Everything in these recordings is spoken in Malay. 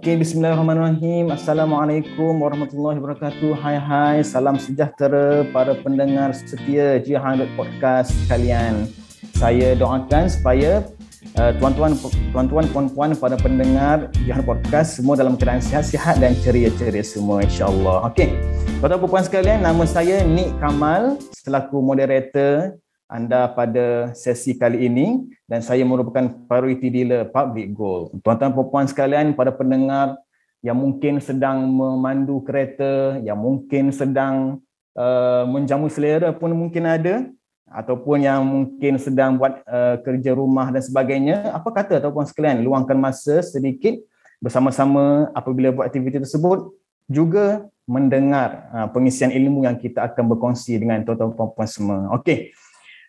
Okay, bismillahirrahmanirrahim. Assalamualaikum warahmatullahi wabarakatuh. Hai hai, salam sejahtera para pendengar setia Jihad Podcast kalian. Saya doakan supaya uh, tuan-tuan tuan-tuan puan-puan para pendengar Jihad Podcast semua dalam keadaan sihat-sihat dan ceria-ceria semua insya-Allah. Okey. Tuan-tuan puan sekalian, nama saya Nik Kamal selaku moderator anda pada sesi kali ini dan saya merupakan priority dealer Public Gold. Tuan-tuan dan puan sekalian, pada pendengar yang mungkin sedang memandu kereta, yang mungkin sedang uh, menjamu selera pun mungkin ada ataupun yang mungkin sedang buat uh, kerja rumah dan sebagainya, apa kata tuan-tuan sekalian, luangkan masa sedikit bersama-sama apabila buat aktiviti tersebut juga mendengar uh, pengisian ilmu yang kita akan berkongsi dengan tuan-tuan dan puan semua. Okey.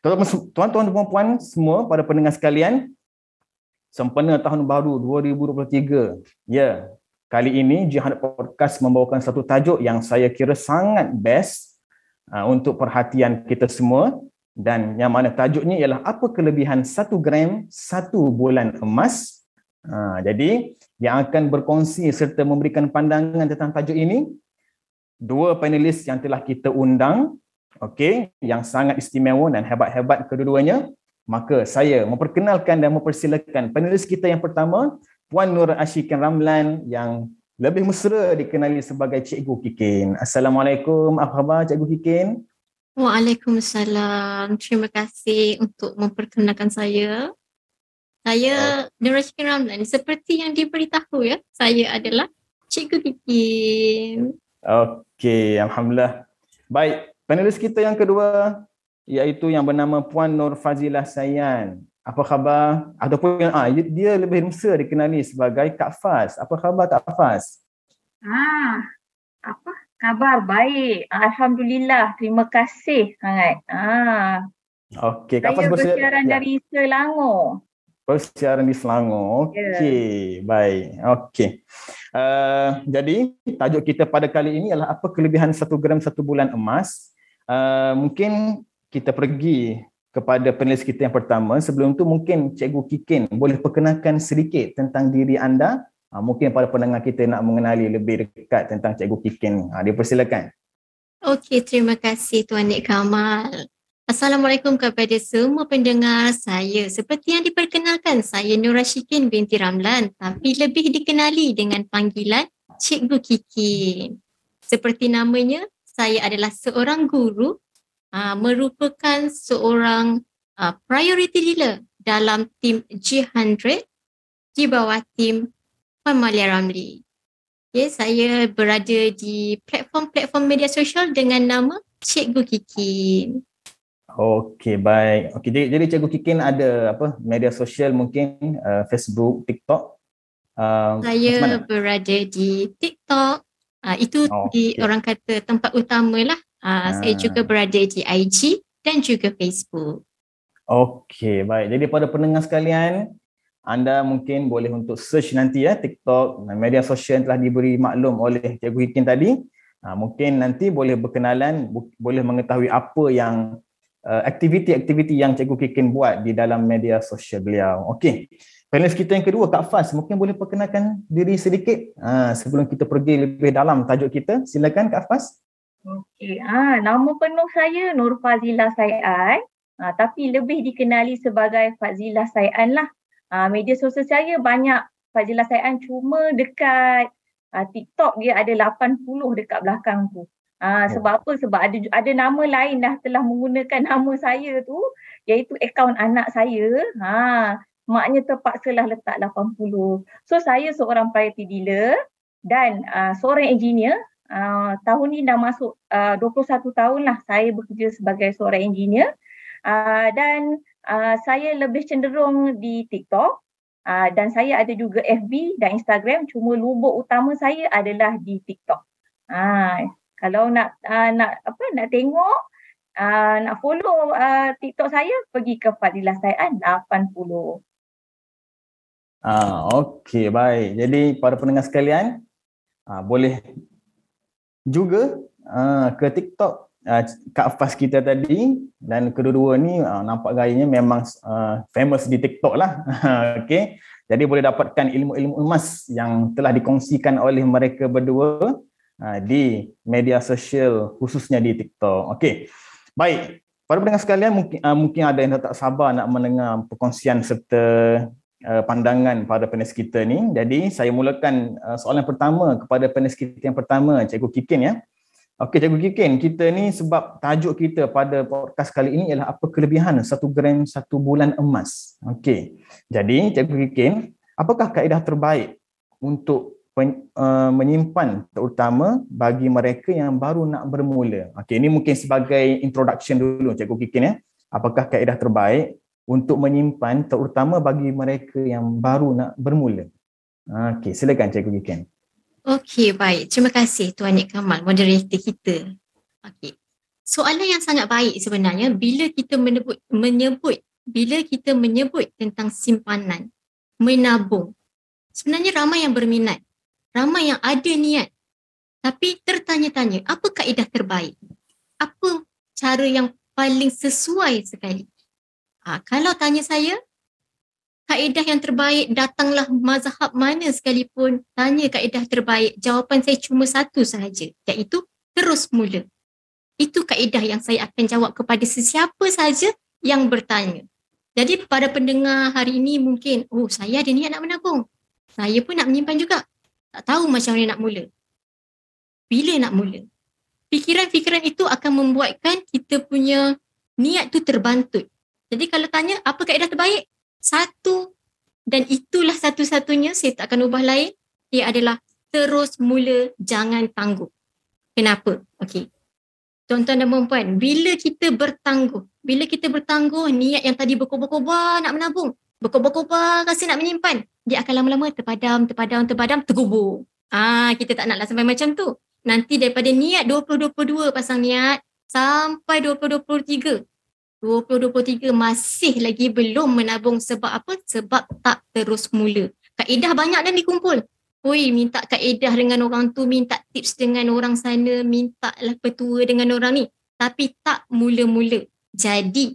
Tuan-tuan dan puan-puan semua pada pendengar sekalian, sempena tahun baru 2023. Ya, kali ini Jihad Podcast membawakan satu tajuk yang saya kira sangat best uh, untuk perhatian kita semua dan yang mana tajuknya ialah apa kelebihan satu gram satu bulan emas. Uh, jadi yang akan berkongsi serta memberikan pandangan tentang tajuk ini dua panelis yang telah kita undang okey yang sangat istimewa dan hebat-hebat kedua-duanya maka saya memperkenalkan dan mempersilakan panelis kita yang pertama Puan Nur Ashikin Ramlan yang lebih mesra dikenali sebagai Cikgu Kikin. Assalamualaikum. Apa khabar Cikgu Kikin? Waalaikumsalam. Terima kasih untuk memperkenalkan saya. Saya oh. Nur Ashikin Ramlan. Seperti yang diberitahu ya, saya adalah Cikgu Kikin. Okey, Alhamdulillah. Baik, Panelis kita yang kedua iaitu yang bernama Puan Nur Fazilah Sayan. Apa khabar? Ataupun ah, dia lebih mesra dikenali sebagai Kak Faz. Apa khabar Kak Faz? Ah, apa khabar? Baik. Alhamdulillah. Terima kasih sangat. Ah. Okey, Kak Faz bersiaran ya. dari Selangor. Bersiaran di Selangor. Ya. Okey, yeah. baik. Okey. Uh, jadi, tajuk kita pada kali ini adalah apa kelebihan satu gram satu bulan emas uh, mungkin kita pergi kepada penulis kita yang pertama. Sebelum tu mungkin Cikgu Kikin boleh perkenalkan sedikit tentang diri anda. Uh, mungkin para pendengar kita nak mengenali lebih dekat tentang Cikgu Kikin. Uh, dia persilakan. Okey, terima kasih Tuan Nik Kamal. Assalamualaikum kepada semua pendengar saya. Seperti yang diperkenalkan, saya Nura Syikin binti Ramlan tapi lebih dikenali dengan panggilan Cikgu Kikin. Seperti namanya, saya adalah seorang guru uh, merupakan seorang uh, priority dealer dalam tim G100 di bawah tim Pemalia Ramli. Okay, saya berada di platform-platform media sosial dengan nama Cikgu Kikin. Okey, baik. Okey, jadi, jadi Cikgu Kikin ada apa media sosial mungkin uh, Facebook, TikTok? Uh, saya berada di TikTok, Uh, itu oh, di okay. orang kata tempat utama lah. Uh, Saya juga berada di IG dan juga Facebook. Okey, baik. Jadi pada pendengar sekalian, anda mungkin boleh untuk search nanti ya TikTok media sosial yang telah diberi maklum oleh Cikgu Hikin tadi. Uh, mungkin nanti boleh berkenalan, bu- boleh mengetahui apa yang uh, aktiviti-aktiviti yang Cikgu Hikin buat di dalam media sosial beliau. Okey. Panelis kita yang kedua, Kak Fas, mungkin boleh perkenalkan diri sedikit ha, sebelum kita pergi lebih dalam tajuk kita. Silakan Kak Fas. Okey, ha, nama penuh saya Nur Fazila Sayan, ha, tapi lebih dikenali sebagai Fazila Sayan lah. Ha, media sosial saya banyak Fazila Sayan cuma dekat ha, TikTok dia ada 80 dekat belakang tu. Ha, sebab oh. apa? Sebab ada ada nama lain dah telah menggunakan nama saya tu iaitu akaun anak saya. Ha, maknya terpaksalah letak 80. So saya seorang priority dealer dan uh, seorang engineer. Uh, tahun ni dah masuk uh, 21 tahun lah saya bekerja sebagai seorang engineer. Uh, dan uh, saya lebih cenderung di TikTok uh, dan saya ada juga FB dan Instagram cuma lubuk utama saya adalah di TikTok. Uh, kalau nak uh, nak apa nak tengok uh, nak follow uh, TikTok saya pergi ke Fadilah Sayan 80. Ah, okey, baik. Jadi para pendengar sekalian, ah, boleh juga ah, ke TikTok ah, Kak Fas kita tadi dan kedua-dua ni ah, nampak gayanya memang ah, famous di TikTok lah. okey. Jadi boleh dapatkan ilmu-ilmu emas yang telah dikongsikan oleh mereka berdua uh, di media sosial khususnya di TikTok. Okey. Baik, para pendengar sekalian mungkin uh, mungkin ada yang tak sabar nak mendengar perkongsian serta uh, pandangan pada penulis kita ni. Jadi saya mulakan uh, soalan pertama kepada penulis kita yang pertama, Cikgu Kikin ya. Okey Cikgu Kikin, kita ni sebab tajuk kita pada podcast kali ini ialah apa kelebihan satu gram satu bulan emas. Okey. Jadi Cikgu Kikin, apakah kaedah terbaik untuk pen, uh, menyimpan terutama bagi mereka yang baru nak bermula. Okey, ini mungkin sebagai introduction dulu Cikgu Kikin ya. Apakah kaedah terbaik untuk menyimpan terutama bagi mereka yang baru nak bermula? Okey, silakan Cikgu Kikin. Okey, baik. Terima kasih Tuan Nik Kamal, moderator kita. Okey. Soalan yang sangat baik sebenarnya bila kita menyebut, menyebut bila kita menyebut tentang simpanan, menabung. Sebenarnya ramai yang berminat. Ramai yang ada niat. Tapi tertanya-tanya, apa kaedah terbaik? Apa cara yang paling sesuai sekali? Ha, kalau tanya saya, kaedah yang terbaik datanglah mazhab mana sekalipun tanya kaedah terbaik. Jawapan saya cuma satu sahaja iaitu terus mula. Itu kaedah yang saya akan jawab kepada sesiapa sahaja yang bertanya. Jadi para pendengar hari ini mungkin oh saya ada niat nak menabung saya pun nak menyimpan juga. Tak tahu macam mana nak mula. Bila nak mula? Fikiran-fikiran itu akan membuatkan kita punya niat tu terbantut jadi kalau tanya apa kaedah terbaik satu dan itulah satu-satunya saya tak akan ubah lain ia adalah terus mula jangan tangguh. Kenapa? Okey. Tuan-tuan dan puan bila kita bertangguh, bila kita bertangguh niat yang tadi berkobar-kobar nak menabung, berkobar-kobar rasa nak menyimpan, dia akan lama-lama terpadam, terpadam, terpadam, tergubur. Ah, kita tak naklah sampai macam tu. Nanti daripada niat 2022 pasang niat sampai 2023 2023 masih lagi belum menabung sebab apa? Sebab tak terus mula. Kaedah banyak dah dikumpul. Oi, minta kaedah dengan orang tu, minta tips dengan orang sana, minta lah petua dengan orang ni. Tapi tak mula-mula. Jadi,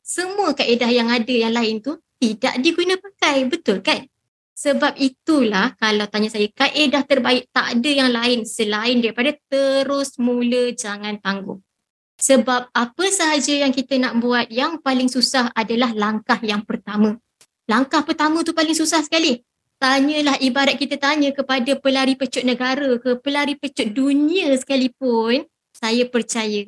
semua kaedah yang ada yang lain tu tidak diguna pakai. Betul kan? Sebab itulah kalau tanya saya, kaedah terbaik tak ada yang lain selain daripada terus mula jangan tangguh. Sebab apa sahaja yang kita nak buat yang paling susah adalah langkah yang pertama. Langkah pertama tu paling susah sekali. Tanyalah ibarat kita tanya kepada pelari pecut negara ke pelari pecut dunia sekalipun, saya percaya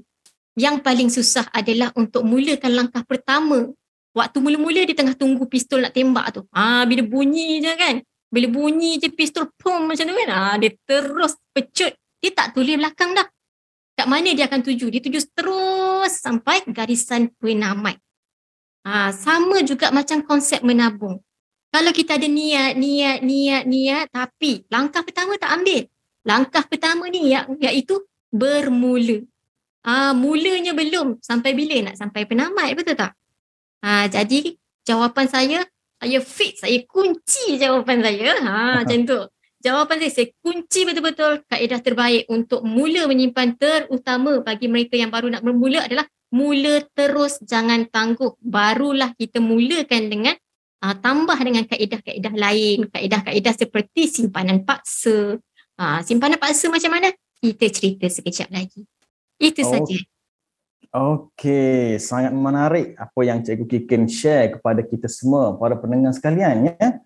yang paling susah adalah untuk mulakan langkah pertama. Waktu mula-mula dia tengah tunggu pistol nak tembak tu. Ah bila bunyi je kan. Bila bunyi je pistol pum macam tu kan. Ah dia terus pecut. Dia tak tulis belakang dah kat mana dia akan tuju. Dia tuju terus sampai garisan penamat. Ha, sama juga macam konsep menabung. Kalau kita ada niat, niat, niat, niat tapi langkah pertama tak ambil. Langkah pertama ni iaitu bermula. Ha, mulanya belum sampai bila nak sampai penamat betul tak? Ha, jadi jawapan saya, saya fix, saya kunci jawapan saya. Ha, macam tu jawapan saya, saya kunci betul-betul kaedah terbaik untuk mula menyimpan terutama bagi mereka yang baru nak bermula adalah mula terus jangan tangguh. Barulah kita mulakan dengan uh, tambah dengan kaedah-kaedah lain, kaedah-kaedah seperti simpanan paksa. Uh, simpanan paksa macam mana? Kita cerita sekejap lagi. Itu oh. saja. Okey, sangat menarik apa yang Cikgu Kikin share kepada kita semua, para pendengar sekalian. Ya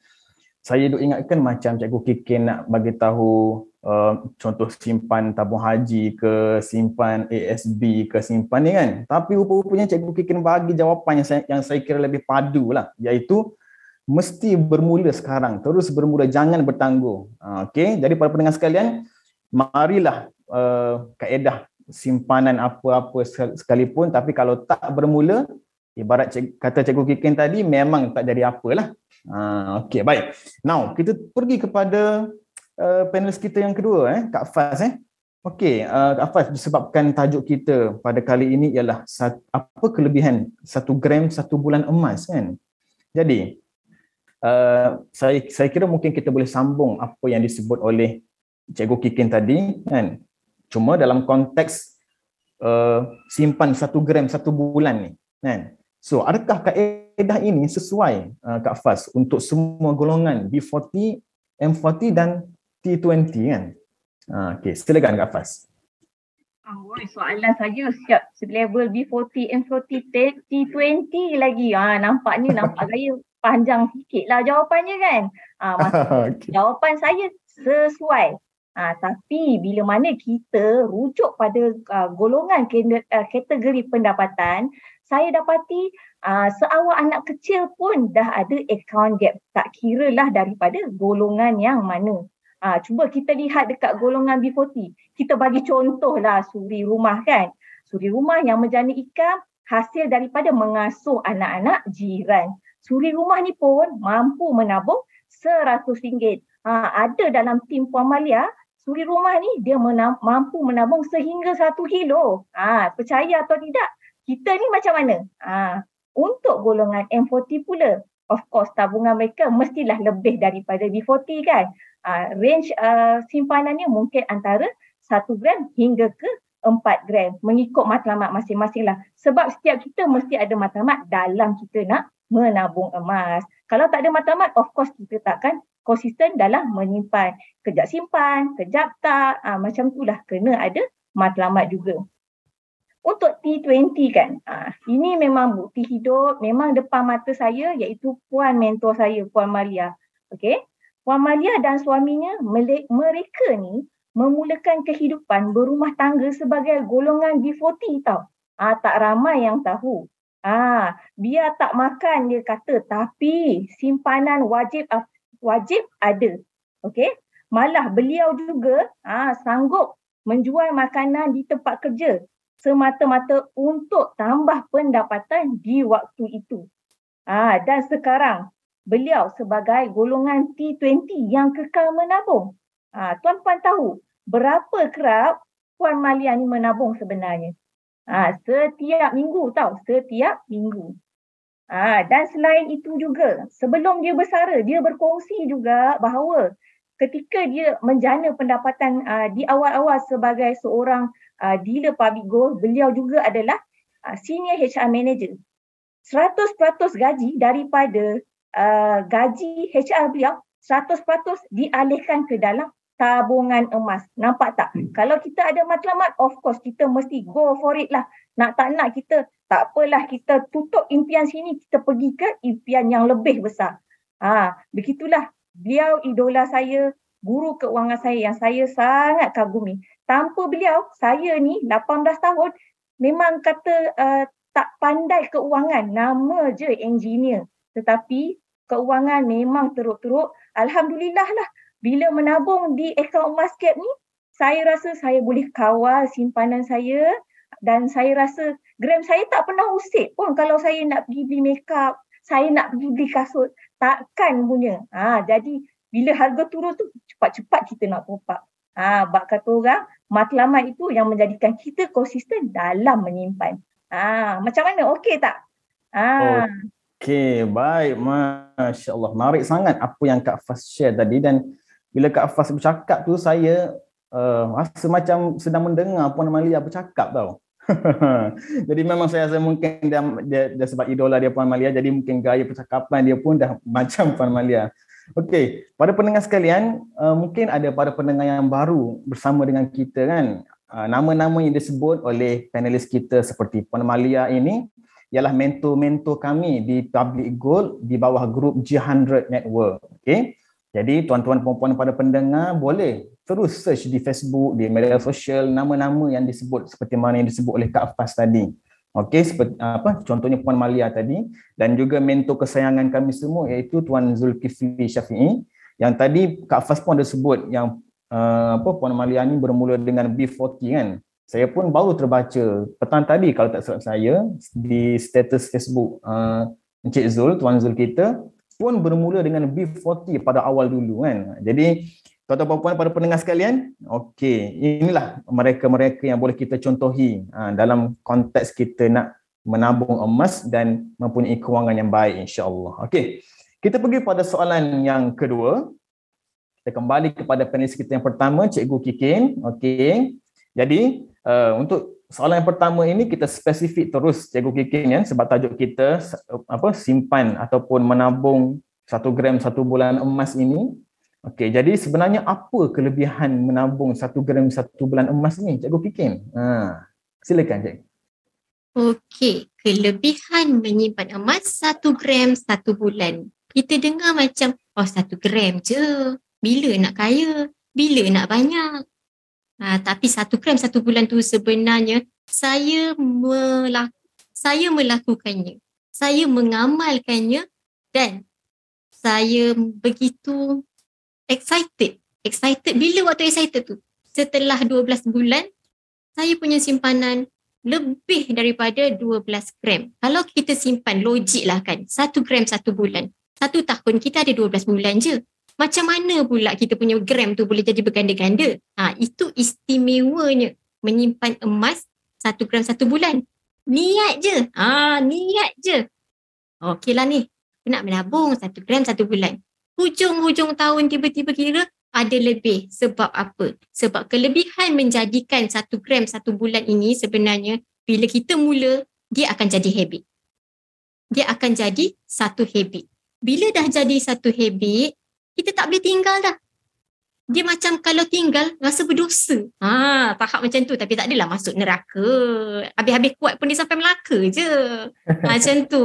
saya duk ingatkan macam Cikgu Kikin nak bagi tahu uh, contoh simpan tabung haji ke simpan ASB ke simpan ni kan. Tapi rupa-rupanya Cikgu Kikin bagi jawapan yang saya, yang saya kira lebih padu lah iaitu mesti bermula sekarang. Terus bermula, jangan bertangguh. Uh, okay, jadi para pendengar sekalian, marilah uh, kaedah simpanan apa-apa sekalipun tapi kalau tak bermula, ibarat cik, kata Cikgu Kikin tadi memang tak jadi apalah. Ah, okay, baik. Now, kita pergi kepada uh, panelis kita yang kedua, eh, Kak Faz. Eh. Okey, uh, Kak Faz, disebabkan tajuk kita pada kali ini ialah sat, apa kelebihan satu gram satu bulan emas kan? Jadi, uh, saya saya kira mungkin kita boleh sambung apa yang disebut oleh Cikgu Kikin tadi kan? Cuma dalam konteks uh, simpan satu gram satu bulan ni kan? So, adakah kaedah ini sesuai uh, Kak Fas untuk semua golongan B40, M40 dan T20 kan? Uh, okay, silakan Kak Fas. Oh, soalan saya siap level B40, M40, T20 lagi. Ah, nampaknya nampak saya panjang sikit lah jawapannya kan. Ah, okay. Jawapan saya sesuai. Ah, tapi bila mana kita rujuk pada uh, golongan kategori pendapatan, saya dapati uh, seawal anak kecil pun dah ada account gap. Tak kira lah daripada golongan yang mana. Ha, cuba kita lihat dekat golongan B40. Kita bagi contoh lah suri rumah kan. Suri rumah yang menjana ikam hasil daripada mengasuh anak-anak jiran. Suri rumah ni pun mampu menabung RM100. Ha, ada dalam tim Puan Malia, suri rumah ni dia menam, mampu menabung sehingga satu kilo. Ha, percaya atau tidak, kita ni macam mana? Ha, untuk golongan M40 pula, of course tabungan mereka mestilah lebih daripada B40 kan uh, range uh, simpanannya mungkin antara 1 gram hingga ke 4 gram mengikut matlamat masing-masing lah. Sebab setiap kita mesti ada matlamat dalam kita nak menabung emas. Kalau tak ada matlamat, of course kita takkan konsisten dalam menyimpan. Kejap simpan, kejap tak, uh, macam itulah kena ada matlamat juga. Untuk T20 kan, uh, ini memang bukti hidup, memang depan mata saya iaitu puan mentor saya, Puan Maria. Okay, Puan Malia dan suaminya, mereka ni memulakan kehidupan berumah tangga sebagai golongan B40 tau. Ah, tak ramai yang tahu. Ah, biar tak makan dia kata tapi simpanan wajib wajib ada. Okey? Malah beliau juga ah sanggup menjual makanan di tempat kerja semata-mata untuk tambah pendapatan di waktu itu. Ah dan sekarang beliau sebagai golongan T20 yang kekal menabung. Ha, tuan-puan tahu berapa kerap Puan Malia ni menabung sebenarnya? Ha, setiap minggu tahu, setiap minggu. Ha, dan selain itu juga, sebelum dia bersara, dia berkongsi juga bahawa ketika dia menjana pendapatan uh, di awal-awal sebagai seorang uh, dealer public gold, beliau juga adalah uh, senior HR manager. 100% gaji daripada uh, gaji HR beliau 100% dialihkan ke dalam tabungan emas. Nampak tak? Hmm. Kalau kita ada matlamat, of course kita mesti go for it lah. Nak tak nak kita, tak apalah kita tutup impian sini, kita pergi ke impian yang lebih besar. Ha, begitulah. Beliau idola saya, guru keuangan saya yang saya sangat kagumi. Tanpa beliau, saya ni 18 tahun memang kata uh, tak pandai keuangan. Nama je engineer. Tetapi keuangan memang teruk-teruk. Alhamdulillah lah bila menabung di akaun cap ni, saya rasa saya boleh kawal simpanan saya dan saya rasa gram saya tak pernah usik pun kalau saya nak pergi beli makeup, saya nak pergi beli kasut, takkan punya. Ha, jadi bila harga turun tu cepat-cepat kita nak top up. Ha, bak kata orang, matlamat itu yang menjadikan kita konsisten dalam menyimpan. Ha, macam mana? Okey tak? Ha. Okey, baik. Masya Allah. Menarik sangat apa yang Kak Fas share tadi dan bila Kak Fas bercakap tu saya uh, rasa macam sedang mendengar Puan Malia bercakap tau. jadi memang saya rasa mungkin dia, dia, dia sebab idola dia Puan Malia jadi mungkin gaya percakapan dia pun dah macam Puan Malia. Okey, pada pendengar sekalian, uh, mungkin ada para pendengar yang baru bersama dengan kita kan. Uh, nama-nama yang disebut oleh panelis kita seperti Puan Malia ini ialah mentor-mentor kami di Public Gold di bawah grup G100 Network. Okay. Jadi tuan-tuan puan-puan pada pendengar boleh terus search di Facebook, di media sosial nama-nama yang disebut seperti mana yang disebut oleh Kak Fas tadi. Okey, seperti apa contohnya Puan Malia tadi dan juga mentor kesayangan kami semua iaitu Tuan Zulkifli Syafi'i yang tadi Kak Fas pun ada sebut yang uh, apa Puan Malia ni bermula dengan B40 kan saya pun baru terbaca petang tadi kalau tak silap saya di status Facebook uh, Encik Zul, Tuan Zul kita pun bermula dengan B40 pada awal dulu kan. Jadi tuan-tuan puan pada pendengar sekalian, okey, inilah mereka-mereka yang boleh kita contohi uh, dalam konteks kita nak menabung emas dan mempunyai kewangan yang baik insya-Allah. Okey. Kita pergi pada soalan yang kedua. Kita kembali kepada panelis kita yang pertama, Cikgu Kikin. Okey. Jadi, uh, untuk soalan yang pertama ini kita spesifik terus Cikgu Kikin ya sebab tajuk kita apa simpan ataupun menabung satu gram satu bulan emas ini. Okey, jadi sebenarnya apa kelebihan menabung satu gram satu bulan emas ini Cikgu Kikin? Ha, silakan Cikgu. Okey, kelebihan menyimpan emas satu gram satu bulan. Kita dengar macam oh satu gram je. Bila nak kaya? Bila nak banyak? Ha, tapi satu gram satu bulan tu sebenarnya saya melak saya melakukannya. Saya mengamalkannya dan saya begitu excited. Excited bila waktu excited tu? Setelah 12 bulan saya punya simpanan lebih daripada 12 gram. Kalau kita simpan logik lah kan, satu gram satu bulan. Satu tahun kita ada 12 bulan je macam mana pula kita punya gram tu boleh jadi berganda-ganda? Ha, itu istimewanya menyimpan emas satu gram satu bulan. Niat je. Ha, niat je. Okeylah ni. Aku nak menabung satu gram satu bulan. Hujung-hujung tahun tiba-tiba kira ada lebih. Sebab apa? Sebab kelebihan menjadikan satu gram satu bulan ini sebenarnya bila kita mula, dia akan jadi habit. Dia akan jadi satu habit. Bila dah jadi satu habit, kita tak boleh tinggal dah. Dia macam kalau tinggal rasa berdosa. Ha, tahap macam tu tapi tak adalah masuk neraka. Habis-habis kuat pun dia sampai Melaka je. Ha, macam tu.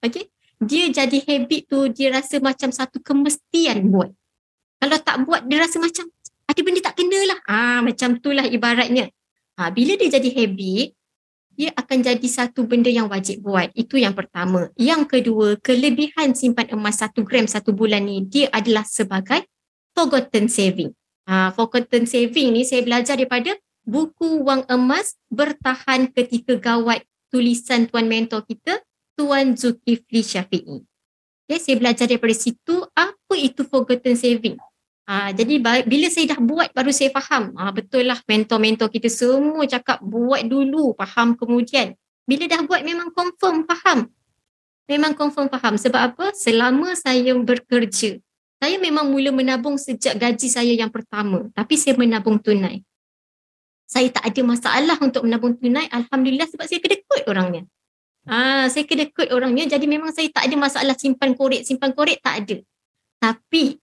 Okay. Dia jadi habit tu dia rasa macam satu kemestian buat. Kalau tak buat dia rasa macam ada benda tak kena lah. Ha, macam tu lah ibaratnya. Ha, bila dia jadi habit, dia akan jadi satu benda yang wajib buat. Itu yang pertama. Yang kedua, kelebihan simpan emas satu gram satu bulan ni, dia adalah sebagai forgotten saving. Ha, forgotten saving ni saya belajar daripada buku wang emas bertahan ketika gawat tulisan tuan mentor kita, Tuan Zulkifli Syafi'i. Okay, saya belajar daripada situ apa itu forgotten saving. Ha, jadi bila saya dah buat baru saya faham. Ha, betul lah mentor-mentor kita semua cakap buat dulu, faham kemudian. Bila dah buat memang confirm faham. Memang confirm faham. Sebab apa? Selama saya bekerja, saya memang mula menabung sejak gaji saya yang pertama. Tapi saya menabung tunai. Saya tak ada masalah untuk menabung tunai. Alhamdulillah sebab saya kedekut orangnya. Ah, saya kedekut orangnya. Jadi memang saya tak ada masalah simpan korek, simpan korek tak ada. Tapi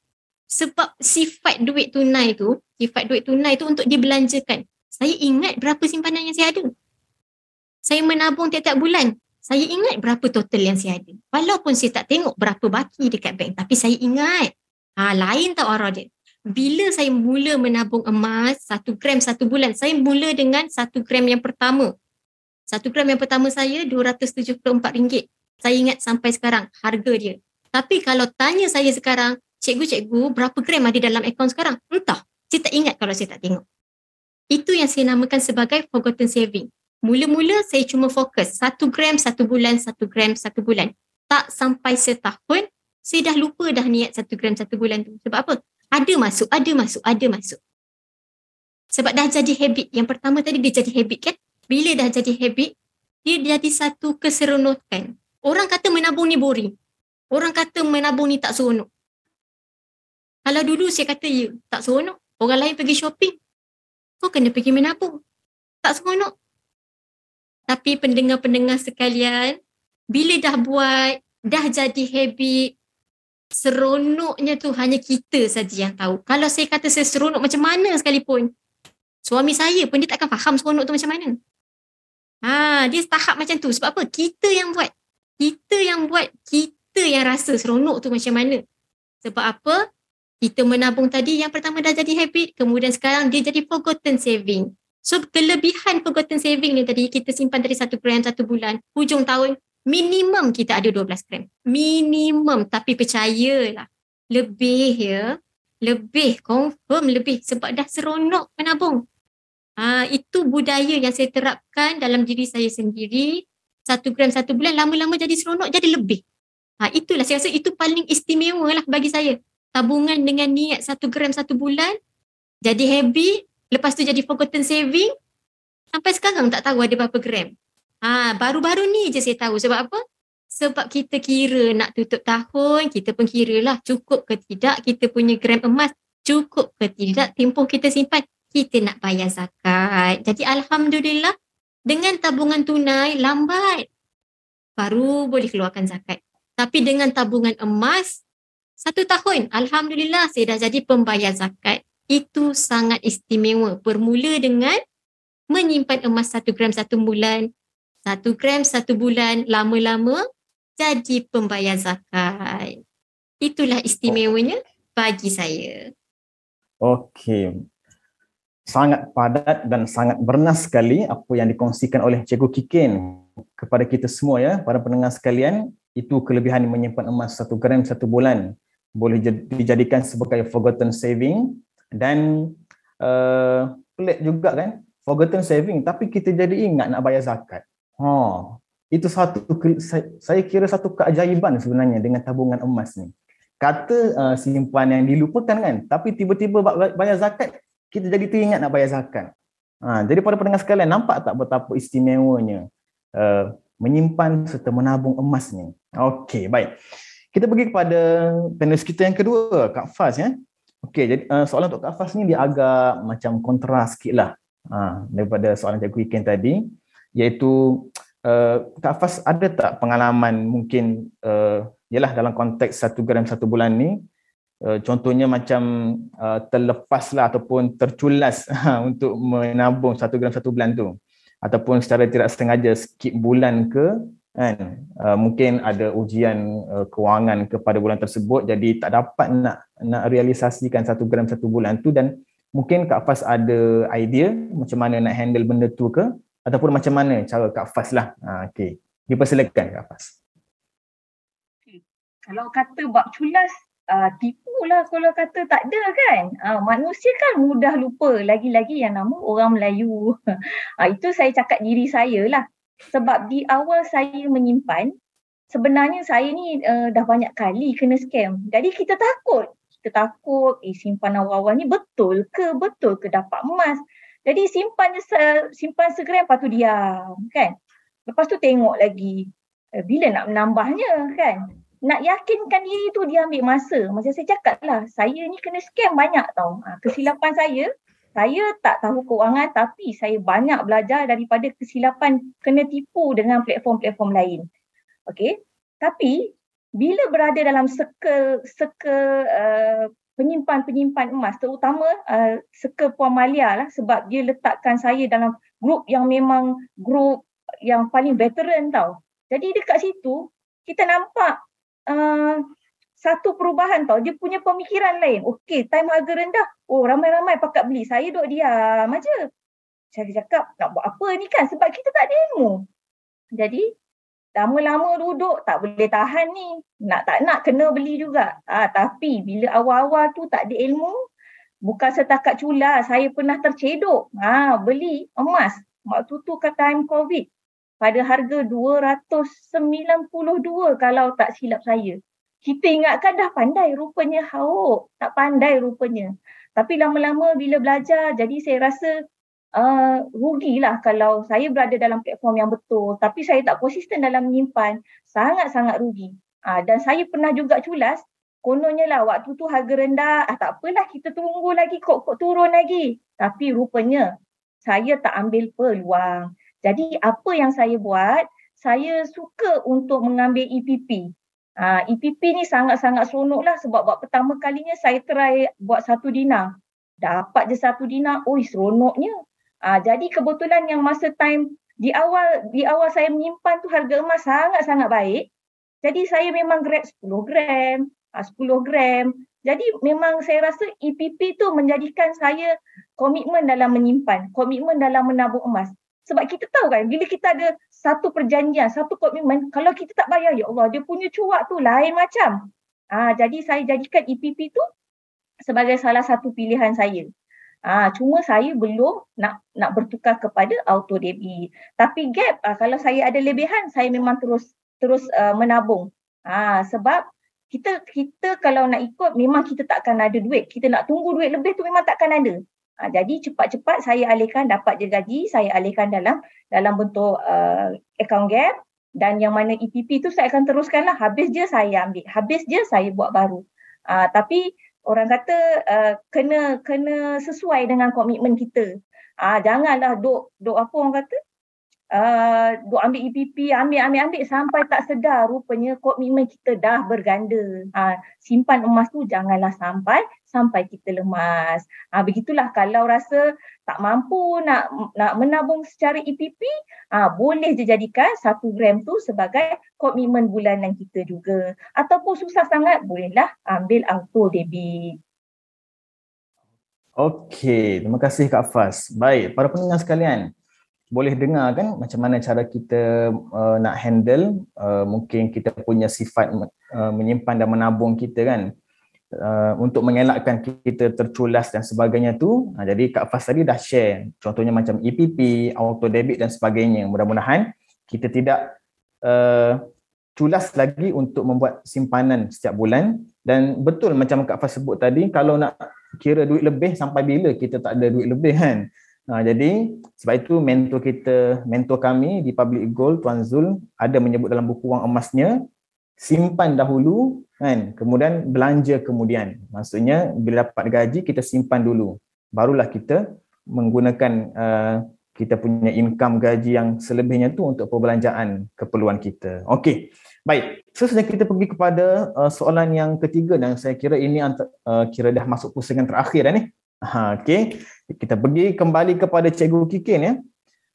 sebab sifat duit tunai tu, sifat duit tunai tu untuk dibelanjakan. Saya ingat berapa simpanan yang saya ada. Saya menabung tiap-tiap bulan. Saya ingat berapa total yang saya ada. Walaupun saya tak tengok berapa baki dekat bank. Tapi saya ingat. Ha, lain tak arah dia. Bila saya mula menabung emas, satu gram satu bulan. Saya mula dengan satu gram yang pertama. Satu gram yang pertama saya RM274. Saya ingat sampai sekarang harga dia. Tapi kalau tanya saya sekarang, cikgu-cikgu berapa gram ada dalam akaun sekarang? Entah. Saya tak ingat kalau saya tak tengok. Itu yang saya namakan sebagai forgotten saving. Mula-mula saya cuma fokus satu gram satu bulan, satu gram satu bulan. Tak sampai setahun, saya dah lupa dah niat satu gram satu bulan tu. Sebab apa? Ada masuk, ada masuk, ada masuk. Sebab dah jadi habit. Yang pertama tadi dia jadi habit kan? Bila dah jadi habit, dia jadi satu keseronokan. Orang kata menabung ni boring. Orang kata menabung ni tak seronok. Kalau dulu saya kata ya, tak seronok. Orang lain pergi shopping. Kau kena pergi menabung. Tak seronok. Tapi pendengar-pendengar sekalian, bila dah buat, dah jadi habit, seronoknya tu hanya kita saja yang tahu. Kalau saya kata saya seronok macam mana sekalipun, suami saya pun dia takkan faham seronok tu macam mana. Ha, dia tahap macam tu. Sebab apa? Kita yang buat. Kita yang buat, kita yang rasa seronok tu macam mana. Sebab apa? kita menabung tadi yang pertama dah jadi habit kemudian sekarang dia jadi forgotten saving so kelebihan forgotten saving ni tadi kita simpan dari satu gram satu bulan hujung tahun minimum kita ada 12 gram minimum tapi percayalah lebih ya lebih confirm lebih sebab dah seronok menabung ha, itu budaya yang saya terapkan dalam diri saya sendiri. Satu gram satu bulan lama-lama jadi seronok jadi lebih. Ha, itulah saya rasa itu paling istimewa lah bagi saya. Tabungan dengan niat satu gram satu bulan jadi habit lepas tu jadi forgotten saving. Sampai sekarang tak tahu ada berapa gram. Ha, baru-baru ni je saya tahu. Sebab apa? Sebab kita kira nak tutup tahun kita pun kira lah cukup ke tidak kita punya gram emas cukup ke tidak tempoh kita simpan kita nak bayar zakat jadi Alhamdulillah Dengan tabungan tunai lambat. Baru boleh keluarkan zakat. Tapi dengan tabungan emas, satu tahun, Alhamdulillah saya dah jadi pembayar zakat. Itu sangat istimewa. Bermula dengan menyimpan emas satu gram satu bulan, satu gram satu bulan, lama-lama jadi pembayar zakat. Itulah istimewanya bagi saya. Okey. Sangat padat dan sangat bernas sekali apa yang dikongsikan oleh Cikgu Kikin kepada kita semua ya, para pendengar sekalian. Itu kelebihan menyimpan emas satu gram satu bulan. Boleh dijadikan sebagai forgotten saving dan uh, pelik juga kan, forgotten saving tapi kita jadi ingat nak bayar zakat. Ha, itu satu saya kira satu keajaiban sebenarnya dengan tabungan emas ni kata uh, simpan yang dilupakan kan tapi tiba-tiba bayar zakat kita jadi teringat nak bayar zakat. Ha, jadi pada pendengar sekalian nampak tak betapa istimewanya uh, menyimpan serta menabung emas ni okey baik. Kita pergi kepada panelis kita yang kedua Kak Faz ya. Okey jadi uh, soalan untuk Kak Faz ni dia agak macam kontra sikit lah. Ha, daripada soalan Cikgu Iken tadi iaitu uh, Kak Faz ada tak pengalaman mungkin uh, ialah dalam konteks satu gram satu bulan ni uh, contohnya macam uh, terlepaslah ataupun terculas untuk menabung satu gram satu bulan tu. Ataupun secara tidak sengaja skip bulan ke kan? Uh, mungkin ada ujian uh, kewangan kepada bulan tersebut jadi tak dapat nak nak realisasikan satu gram satu bulan tu. Dan mungkin Kak Fas ada idea macam mana nak handle benda tu ke? Ataupun macam mana cara Kak Fas lah. Ha, okay. Dipersilakan Kak Fas. Kalau kata bab culas uh, tipu lah kalau kata tak ada kan? Uh, manusia kan mudah lupa lagi-lagi yang nama orang Melayu. Uh, itu saya cakap diri saya lah. Sebab di awal saya menyimpan sebenarnya saya ni uh, dah banyak kali kena scam. Jadi kita takut. Kita takut eh simpan awal-awal ni betul ke? Betul ke dapat emas? Jadi simpan je simpan segram lepas tu diam kan? Lepas tu tengok lagi uh, bila nak menambahnya kan nak yakinkan diri tu dia ambil masa. Macam saya cakap lah, saya ni kena scam banyak tau. Ha, kesilapan saya, saya tak tahu keuangan tapi saya banyak belajar daripada kesilapan kena tipu dengan platform-platform lain. Okay. Tapi bila berada dalam circle, circle uh, penyimpan-penyimpan emas terutama uh, circle Puan Malia lah sebab dia letakkan saya dalam grup yang memang grup yang paling veteran tau. Jadi dekat situ kita nampak uh, satu perubahan tau. Dia punya pemikiran lain. Okey, time harga rendah. Oh, ramai-ramai pakat beli. Saya duduk diam aja. Saya cakap, nak buat apa ni kan? Sebab kita tak ilmu. Jadi, lama-lama duduk tak boleh tahan ni. Nak tak nak kena beli juga. Ah, tapi bila awal-awal tu tak ada ilmu, bukan setakat cula, saya pernah tercedok. Ah, beli emas. Waktu tu kat time COVID pada harga 292 kalau tak silap saya. Kita ingatkan dah pandai rupanya hauk. Tak pandai rupanya. Tapi lama-lama bila belajar jadi saya rasa uh, rugilah kalau saya berada dalam platform yang betul tapi saya tak konsisten dalam menyimpan. Sangat-sangat rugi. Uh, dan saya pernah juga culas kononnya lah waktu tu harga rendah ah, tak apalah kita tunggu lagi kok, kok turun lagi. Tapi rupanya saya tak ambil peluang. Jadi apa yang saya buat, saya suka untuk mengambil EPP. Uh, EPP ni sangat-sangat seronok lah sebab buat pertama kalinya saya try buat satu dinar. Dapat je satu dinar, oi seronoknya. Uh, jadi kebetulan yang masa time di awal di awal saya menyimpan tu harga emas sangat-sangat baik. Jadi saya memang grab 10 gram, uh, 10 gram. Jadi memang saya rasa EPP tu menjadikan saya komitmen dalam menyimpan, komitmen dalam menabung emas. Sebab kita tahu kan bila kita ada satu perjanjian, satu komitmen, kalau kita tak bayar, ya Allah, dia punya cuak tu lain macam. Ah, jadi saya jadikan EPP tu sebagai salah satu pilihan saya. Ah, cuma saya belum nak nak bertukar kepada auto debit. Tapi gap, ah, kalau saya ada lebihan, saya memang terus terus uh, menabung. Ah, sebab kita kita kalau nak ikut memang kita takkan ada duit. Kita nak tunggu duit lebih tu memang takkan ada. Ha, jadi cepat-cepat saya alihkan dapat je gaji, saya alihkan dalam dalam bentuk uh, account gap dan yang mana EPP tu saya akan teruskanlah habis je saya ambil, habis je saya buat baru. Uh, tapi orang kata uh, kena kena sesuai dengan komitmen kita. Ah uh, janganlah duk duk apa orang kata uh, duk ambil EPP, ambil, ambil, ambil sampai tak sedar rupanya komitmen kita dah berganda. Uh, simpan emas tu janganlah sampai sampai kita lemas. Uh, begitulah kalau rasa tak mampu nak nak menabung secara EPP, uh, boleh je jadikan satu gram tu sebagai komitmen bulanan kita juga. Ataupun susah sangat, bolehlah ambil auto debit. Okey, terima kasih Kak Fas. Baik, para pendengar sekalian, boleh dengar kan macam mana cara kita uh, nak handle uh, mungkin kita punya sifat uh, menyimpan dan menabung kita kan uh, untuk mengelakkan kita terculas dan sebagainya tu uh, jadi Kak Fas tadi dah share. Contohnya macam EPP, auto debit dan sebagainya. Mudah-mudahan kita tidak uh, culas lagi untuk membuat simpanan setiap bulan. Dan betul macam Kak Fas sebut tadi kalau nak kira duit lebih sampai bila kita tak ada duit lebih kan? Ha, jadi sebab itu mentor kita, mentor kami di Public Goal Tuan Zul ada menyebut dalam buku wang emasnya simpan dahulu kan kemudian belanja kemudian. Maksudnya bila dapat gaji kita simpan dulu barulah kita menggunakan uh, kita punya income gaji yang selebihnya tu untuk perbelanjaan keperluan kita. Okey. Baik, sesudah kita pergi kepada uh, soalan yang ketiga dan saya kira ini uh, kira dah masuk pusingan terakhir dah ni. Ha, okay. Kita pergi kembali kepada Cikgu Kikin ya.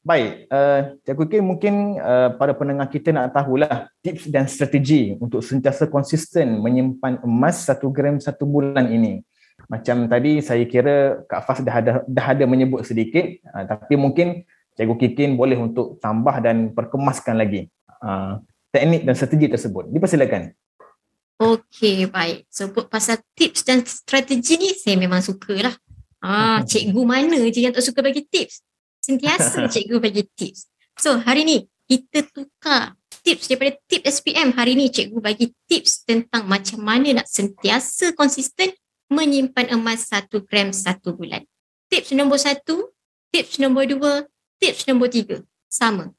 Baik, uh, Cikgu Kikin mungkin uh, para pendengar kita nak tahulah tips dan strategi untuk sentiasa konsisten menyimpan emas satu gram satu bulan ini. Macam tadi saya kira Kak Fas dah ada, dah ada menyebut sedikit uh, tapi mungkin Cikgu Kikin boleh untuk tambah dan perkemaskan lagi uh, teknik dan strategi tersebut. Dipersilakan. Okey, baik. So, pasal tips dan strategi ni saya memang sukalah. Ah, cikgu mana je yang tak suka bagi tips? Sentiasa cikgu bagi tips. So, hari ni kita tukar tips daripada tips SPM. Hari ni cikgu bagi tips tentang macam mana nak sentiasa konsisten menyimpan emas satu gram satu bulan. Tips nombor satu, tips nombor dua, tips nombor tiga. Sama.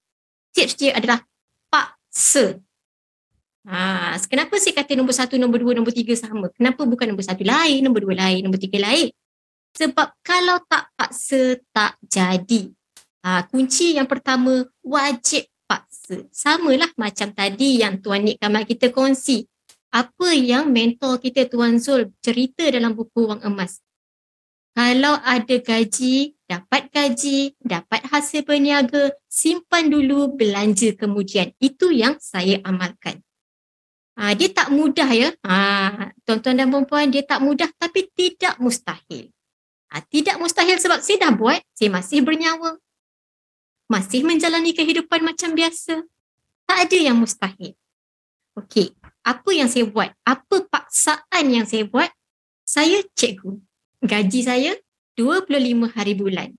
Tips dia adalah paksa. Ha, kenapa saya kata nombor satu, nombor dua, nombor tiga sama? Kenapa bukan nombor satu lain, nombor dua lain, nombor tiga lain? Sebab kalau tak paksa, tak jadi. Ha, kunci yang pertama, wajib paksa. Samalah macam tadi yang Tuan Nik Kamal kita kongsi. Apa yang mentor kita Tuan Zul cerita dalam buku Wang Emas. Kalau ada gaji, dapat gaji, dapat hasil berniaga, simpan dulu, belanja kemudian. Itu yang saya amalkan. Ha, dia tak mudah ya. Ha, tuan-tuan dan perempuan, dia tak mudah tapi tidak mustahil. Ha, tidak mustahil sebab saya dah buat, saya masih bernyawa. Masih menjalani kehidupan macam biasa. Tak ada yang mustahil. Okey, apa yang saya buat? Apa paksaan yang saya buat? Saya cikgu. Gaji saya 25 hari bulan.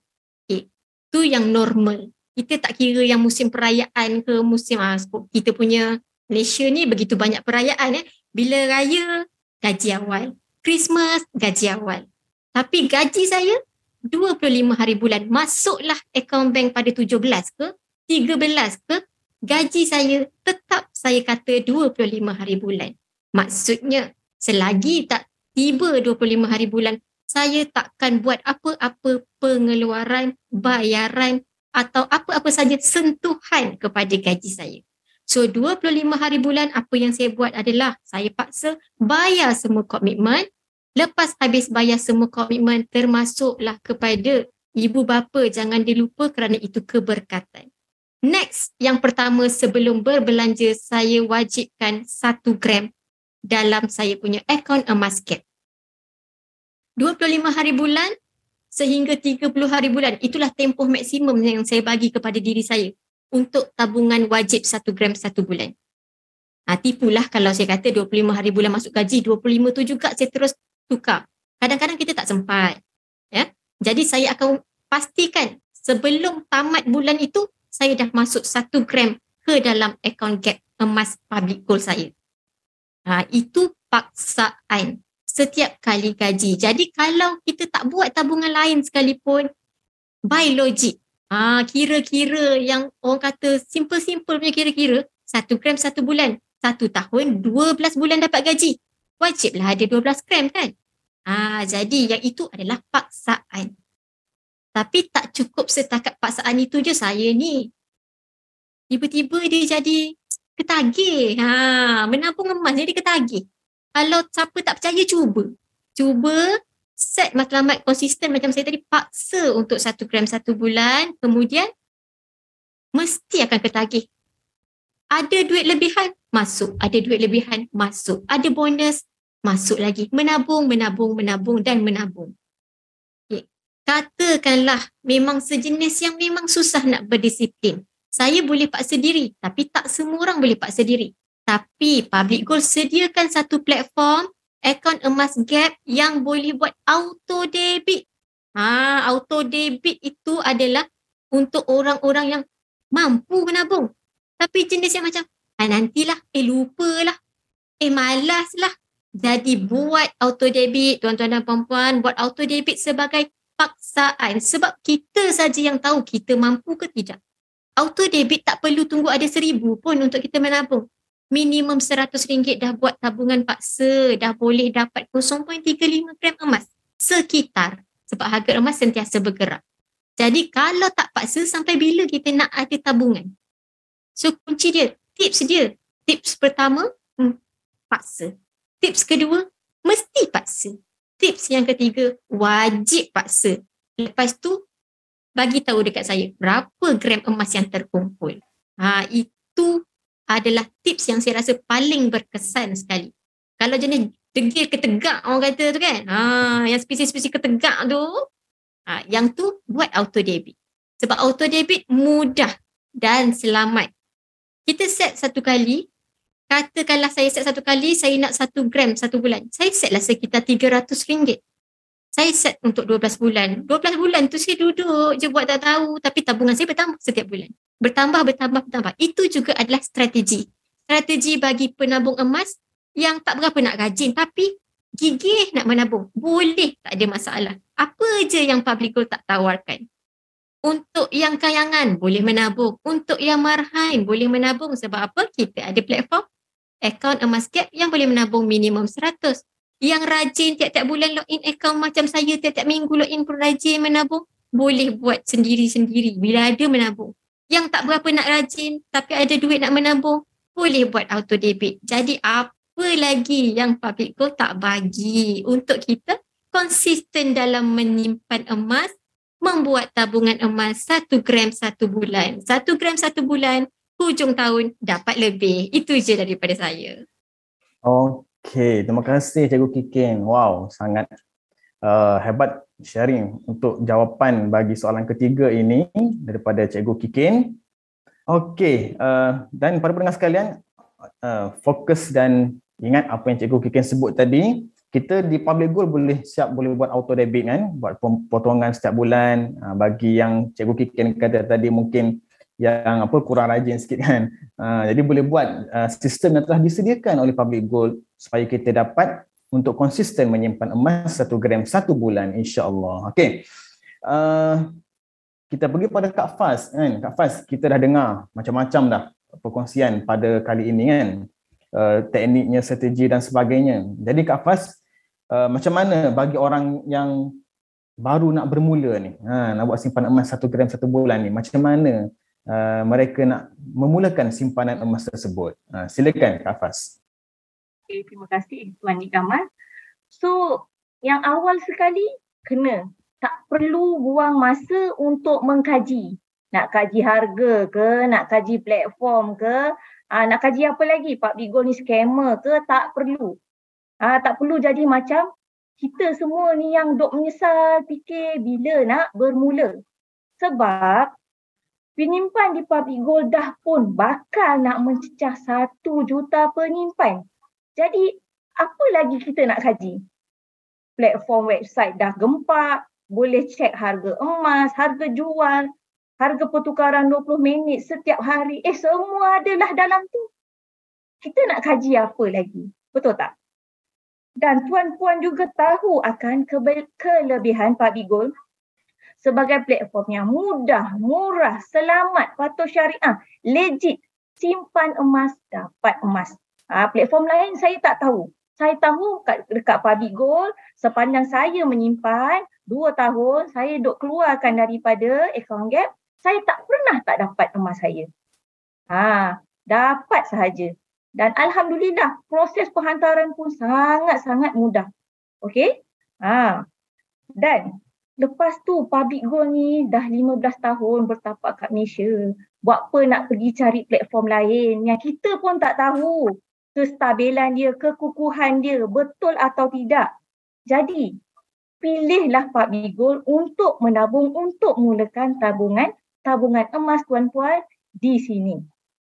Okey, tu yang normal. Kita tak kira yang musim perayaan ke musim ah, kita punya Malaysia ni begitu banyak perayaan eh. Bila raya, gaji awal. Christmas, gaji awal. Tapi gaji saya 25 hari bulan. Masuklah akaun bank pada 17 ke 13 ke gaji saya tetap saya kata 25 hari bulan. Maksudnya selagi tak tiba 25 hari bulan saya takkan buat apa-apa pengeluaran, bayaran atau apa-apa saja sentuhan kepada gaji saya. So 25 hari bulan apa yang saya buat adalah saya paksa bayar semua komitmen Lepas habis bayar semua komitmen termasuklah kepada ibu bapa jangan dilupa kerana itu keberkatan. Next, yang pertama sebelum berbelanja saya wajibkan satu gram dalam saya punya akaun emas cap. 25 hari bulan sehingga 30 hari bulan itulah tempoh maksimum yang saya bagi kepada diri saya untuk tabungan wajib satu gram satu bulan. Ha, tipulah kalau saya kata 25 hari bulan masuk gaji, 25 tu juga saya terus tukar. Kadang-kadang kita tak sempat. Ya. Jadi saya akan pastikan sebelum tamat bulan itu saya dah masuk satu gram ke dalam akaun gap emas public goal saya. Ha, itu paksaan setiap kali gaji. Jadi kalau kita tak buat tabungan lain sekalipun, by logic, ha, kira-kira yang orang kata simple-simple punya kira-kira, satu gram satu bulan, satu tahun, dua belas bulan dapat gaji wajiblah ada 12 gram kan. Ah, jadi yang itu adalah paksaan. Tapi tak cukup setakat paksaan itu je saya ni. tiba-tiba dia jadi ketagih. Ha, menabung emas jadi ketagih. Kalau siapa tak percaya cuba. Cuba set matlamat konsisten macam saya tadi paksa untuk satu gram satu bulan kemudian mesti akan ketagih. Ada duit lebihan, masuk. Ada duit lebihan, masuk. Ada bonus, masuk lagi. Menabung, menabung, menabung dan menabung katakanlah memang sejenis yang memang susah nak berdisiplin. Saya boleh paksa diri tapi tak semua orang boleh paksa diri. Tapi Public Gold sediakan satu platform akaun emas gap yang boleh buat auto debit. Ha, auto debit itu adalah untuk orang-orang yang mampu menabung. Tapi jenis yang macam, ah, nantilah, eh lupalah, eh malaslah. Jadi buat auto debit, tuan-tuan dan puan-puan, buat auto debit sebagai paksaan sebab kita saja yang tahu kita mampu ke tidak. Auto debit tak perlu tunggu ada seribu pun untuk kita menabung. Minimum seratus ringgit dah buat tabungan paksa, dah boleh dapat 0.35 gram emas sekitar sebab harga emas sentiasa bergerak. Jadi kalau tak paksa sampai bila kita nak ada tabungan? So kunci dia, tips dia. Tips pertama, hmm, paksa. Tips kedua, mesti paksa tips yang ketiga, wajib paksa. Lepas tu, bagi tahu dekat saya berapa gram emas yang terkumpul. Ha, itu adalah tips yang saya rasa paling berkesan sekali. Kalau jenis degil ketegak orang kata tu kan. Ha, yang spesies-spesies ketegak tu, ha, yang tu buat auto debit. Sebab auto debit mudah dan selamat. Kita set satu kali, katakanlah saya set satu kali, saya nak satu gram satu bulan. Saya setlah sekitar RM300. Saya set untuk 12 bulan. 12 bulan tu saya duduk je buat tak tahu. Tapi tabungan saya bertambah setiap bulan. Bertambah, bertambah, bertambah. Itu juga adalah strategi. Strategi bagi penabung emas yang tak berapa nak rajin. Tapi gigih nak menabung. Boleh, tak ada masalah. Apa je yang public gold tak tawarkan. Untuk yang kayangan boleh menabung. Untuk yang marhain boleh menabung. Sebab apa? Kita ada platform akaun emas gap yang boleh menabung minimum 100. Yang rajin tiap-tiap bulan login akaun macam saya tiap-tiap minggu login pun rajin menabung, boleh buat sendiri-sendiri bila ada menabung. Yang tak berapa nak rajin tapi ada duit nak menabung, boleh buat auto debit. Jadi apa lagi yang public gold tak bagi untuk kita konsisten dalam menyimpan emas, membuat tabungan emas satu gram satu bulan. Satu gram satu bulan hujung tahun dapat lebih. Itu je daripada saya. Okey, terima kasih Cikgu Kikin. Wow, sangat uh, hebat sharing untuk jawapan bagi soalan ketiga ini daripada Cikgu Kikin. Okey, uh, dan para pendengar sekalian, uh, fokus dan ingat apa yang Cikgu Kikin sebut tadi, kita di Public Goal boleh siap boleh buat auto debit kan, buat potongan setiap bulan. Uh, bagi yang Cikgu Kikin kata tadi mungkin yang apa kurang rajin sikit kan. Uh, jadi boleh buat uh, sistem yang telah disediakan oleh Public Gold supaya kita dapat untuk konsisten menyimpan emas satu gram satu bulan insya-Allah. Okey. Kita pergi pada Kak Fas kan. Kak Fas kita dah dengar macam-macam dah perkongsian pada kali ini kan. Uh, tekniknya, strategi dan sebagainya. Jadi Kak Fas uh, macam mana bagi orang yang baru nak bermula ni, ha, nak buat simpan emas satu gram satu bulan ni, macam mana uh, mereka nak memulakan simpanan emas tersebut. Uh, silakan Kak Fas. Okay, terima kasih Tuan Nik. So, yang awal sekali kena tak perlu buang masa untuk mengkaji. Nak kaji harga ke, nak kaji platform ke, uh, nak kaji apa lagi, Pak Bigol ni scammer ke, tak perlu. Uh, tak perlu jadi macam kita semua ni yang dok menyesal fikir bila nak bermula. Sebab penyimpan di public gold dah pun bakal nak mencecah satu juta penyimpan. Jadi apa lagi kita nak kaji? Platform website dah gempak, boleh cek harga emas, harga jual, harga pertukaran 20 minit setiap hari. Eh semua adalah dalam tu. Kita nak kaji apa lagi? Betul tak? Dan tuan-puan juga tahu akan kelebihan public gold sebagai platform yang mudah, murah, selamat, patuh syariah, legit, simpan emas, dapat emas. Ha, platform lain saya tak tahu. Saya tahu kat, dekat Public Gold, sepanjang saya menyimpan, dua tahun saya duk keluarkan daripada account gap, saya tak pernah tak dapat emas saya. Ha, dapat sahaja. Dan alhamdulillah proses penghantaran pun sangat-sangat mudah. Okey? Ha. Dan lepas tu public goal ni dah 15 tahun bertapak kat Malaysia. Buat apa nak pergi cari platform lain yang kita pun tak tahu kestabilan dia, kekukuhan dia betul atau tidak. Jadi, pilihlah public goal untuk menabung untuk mulakan tabungan tabungan emas tuan-puan di sini.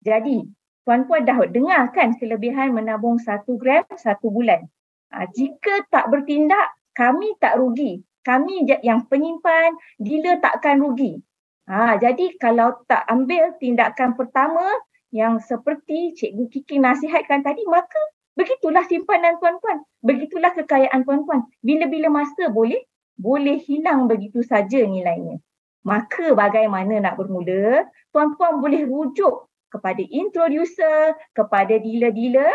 Jadi, tuan-puan dah dengar kan kelebihan menabung satu gram satu bulan. Ha, jika tak bertindak, kami tak rugi. Kami yang penyimpan, gila takkan rugi. Ha, jadi kalau tak ambil tindakan pertama yang seperti Cikgu Kiki nasihatkan tadi, maka begitulah simpanan tuan-tuan. Begitulah kekayaan tuan-tuan. Bila-bila masa boleh boleh hilang begitu saja nilainya. Maka bagaimana nak bermula? Tuan-tuan boleh rujuk kepada introducer, kepada dealer-dealer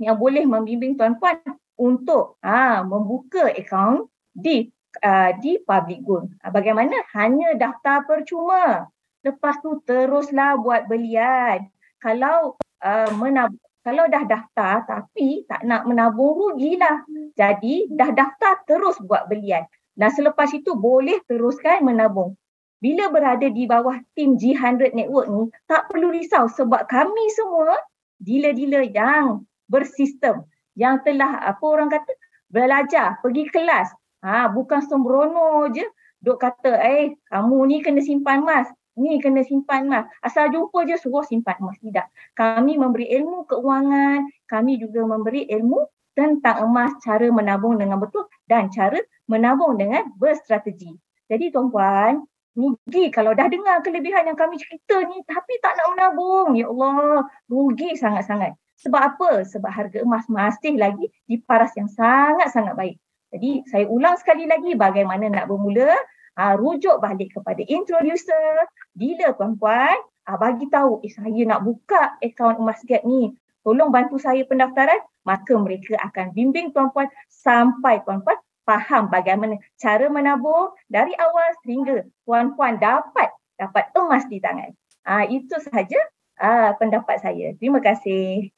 yang boleh membimbing tuan-tuan untuk ha, membuka akaun di uh, di public good. Ha, bagaimana? Hanya daftar percuma. Lepas tu teruslah buat belian. Kalau uh, menab- kalau dah daftar tapi tak nak menabung rugilah. Jadi dah daftar terus buat belian. Dan selepas itu boleh teruskan menabung bila berada di bawah tim G100 Network ni, tak perlu risau sebab kami semua dealer-dealer yang bersistem, yang telah apa orang kata belajar, pergi kelas. Ha, bukan sembrono je duk kata, eh kamu ni kena simpan emas, ni kena simpan emas. Asal jumpa je suruh simpan emas. Tidak. Kami memberi ilmu keuangan, kami juga memberi ilmu tentang emas, cara menabung dengan betul dan cara menabung dengan berstrategi. Jadi tuan-puan, rugi kalau dah dengar kelebihan yang kami cerita ni tapi tak nak menabung. Ya Allah, rugi sangat-sangat. Sebab apa? Sebab harga emas masih lagi di paras yang sangat-sangat baik. Jadi saya ulang sekali lagi bagaimana nak bermula. Ha, rujuk balik kepada introducer, dealer puan-puan. Ha, bagi tahu, eh saya nak buka akaun emas gap ni. Tolong bantu saya pendaftaran. Maka mereka akan bimbing puan-puan sampai puan-puan faham bagaimana cara menabung dari awal sehingga puan-puan dapat dapat emas di tangan. Ah itu sahaja ah pendapat saya. Terima kasih.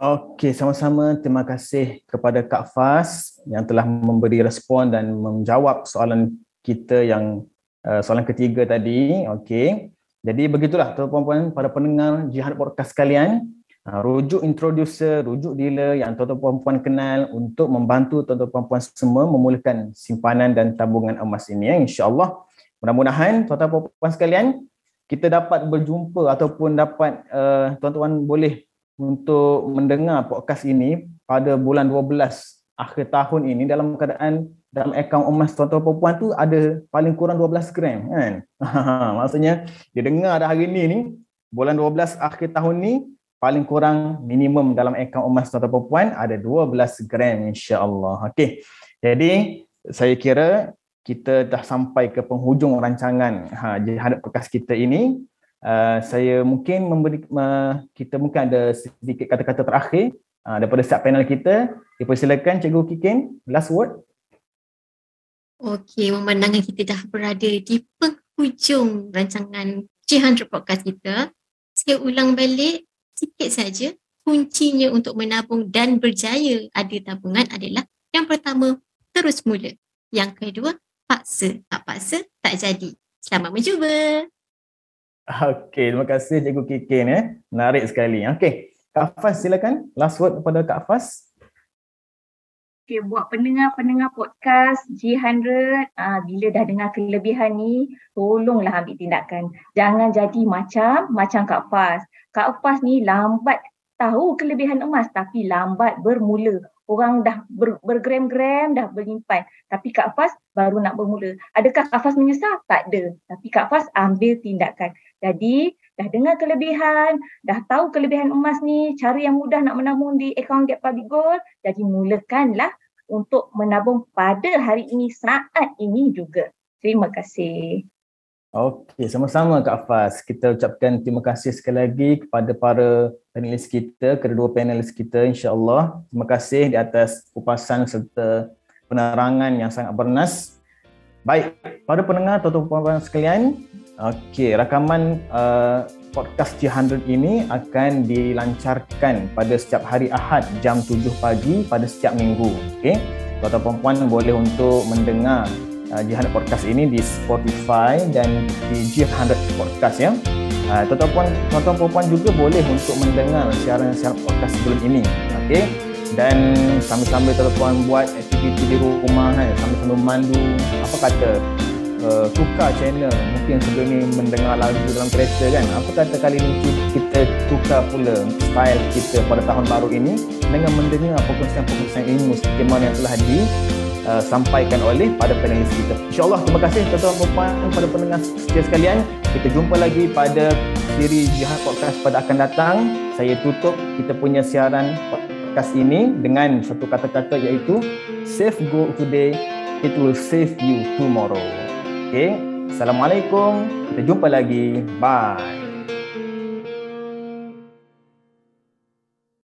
Okey, sama-sama terima kasih kepada Kak Fas yang telah memberi respon dan menjawab soalan kita yang uh, soalan ketiga tadi. Okey. Jadi begitulah tuan-puan para pendengar Jihad Podcast sekalian. Ha, rujuk introducer, rujuk dealer yang tuan-tuan puan kenal untuk membantu tuan-tuan puan semua memulakan simpanan dan tabungan emas ini ya insya-Allah. Mudah-mudahan tuan-tuan puan sekalian kita dapat berjumpa ataupun dapat uh, tuan-tuan boleh untuk mendengar podcast ini pada bulan 12 akhir tahun ini dalam keadaan dalam akaun emas tuan-tuan puan tu ada paling kurang 12 gram kan. Maksudnya dia dengar dah hari ni ni bulan 12 akhir tahun ni paling kurang minimum dalam akaun emas tuan-tuan perempuan ada 12 gram insya-Allah. Okey. Jadi saya kira kita dah sampai ke penghujung rancangan ha jihad podcast kita ini. Uh, saya mungkin memberi uh, kita mungkin ada sedikit kata-kata terakhir uh, daripada setiap panel kita. Dipersilakan Cikgu Kikin, last word. Okey, memandangkan kita dah berada di penghujung rancangan G100 podcast kita, saya ulang balik sikit saja kuncinya untuk menabung dan berjaya ada tabungan adalah yang pertama terus mula. Yang kedua paksa. Tak paksa tak jadi. Selamat mencuba. Okey, terima kasih Cikgu Kikin ya. Menarik sekali. Okey, Kak Fas silakan. Last word kepada Kak Fas. Okay, buat pendengar-pendengar podcast G100, uh, bila dah dengar kelebihan ni, tolonglah ambil tindakan. Jangan jadi macam macam Kak Fas. Kak Fas ni lambat tahu kelebihan emas tapi lambat bermula. Orang dah ber, bergram-gram dah menyimpan. Tapi Kak Fas baru nak bermula. Adakah Kak Fas menyesal? Tak ada. Tapi Kak Fas ambil tindakan. Jadi dah dengar kelebihan, dah tahu kelebihan emas ni, cara yang mudah nak menabung di akaun Get Public Gold. Jadi mulakanlah untuk menabung pada hari ini, saat ini juga. Terima kasih. Okey, sama-sama Kak Fas. Kita ucapkan terima kasih sekali lagi kepada para panelis kita, kedua panelis kita insya-Allah. Terima kasih di atas kupasan serta penerangan yang sangat bernas. Baik, para pendengar tuan-tuan puan sekalian, okey, rakaman uh, podcast G100 ini akan dilancarkan pada setiap hari Ahad jam 7 pagi pada setiap minggu. Okey. Tuan-tuan puan boleh untuk mendengar uh, G100 podcast ini di Spotify dan di G100 podcast ya. Uh, tuan-tuan tuan-tuan puan juga boleh untuk mendengar siaran-siaran podcast sebelum ini. Okey. Dan sambil-sambil tuan-tuan buat aktiviti di rumah kan, sambil-sambil mandu, apa kata uh, tukar channel mungkin sebelum ni mendengar lagu dalam kereta kan apa kata kali ni kita tukar pula style kita pada tahun baru ini dengan mendengar perkongsian-perkongsian ilmu skema yang telah disampaikan uh, oleh pada panelis kita insyaAllah terima kasih tuan-tuan dan puan pada pendengar setia sekalian kita jumpa lagi pada siri Jihad Podcast pada akan datang saya tutup kita punya siaran podcast ini dengan satu kata-kata iaitu save go today it will save you tomorrow Okay. Assalamualaikum. Kita jumpa lagi. Bye.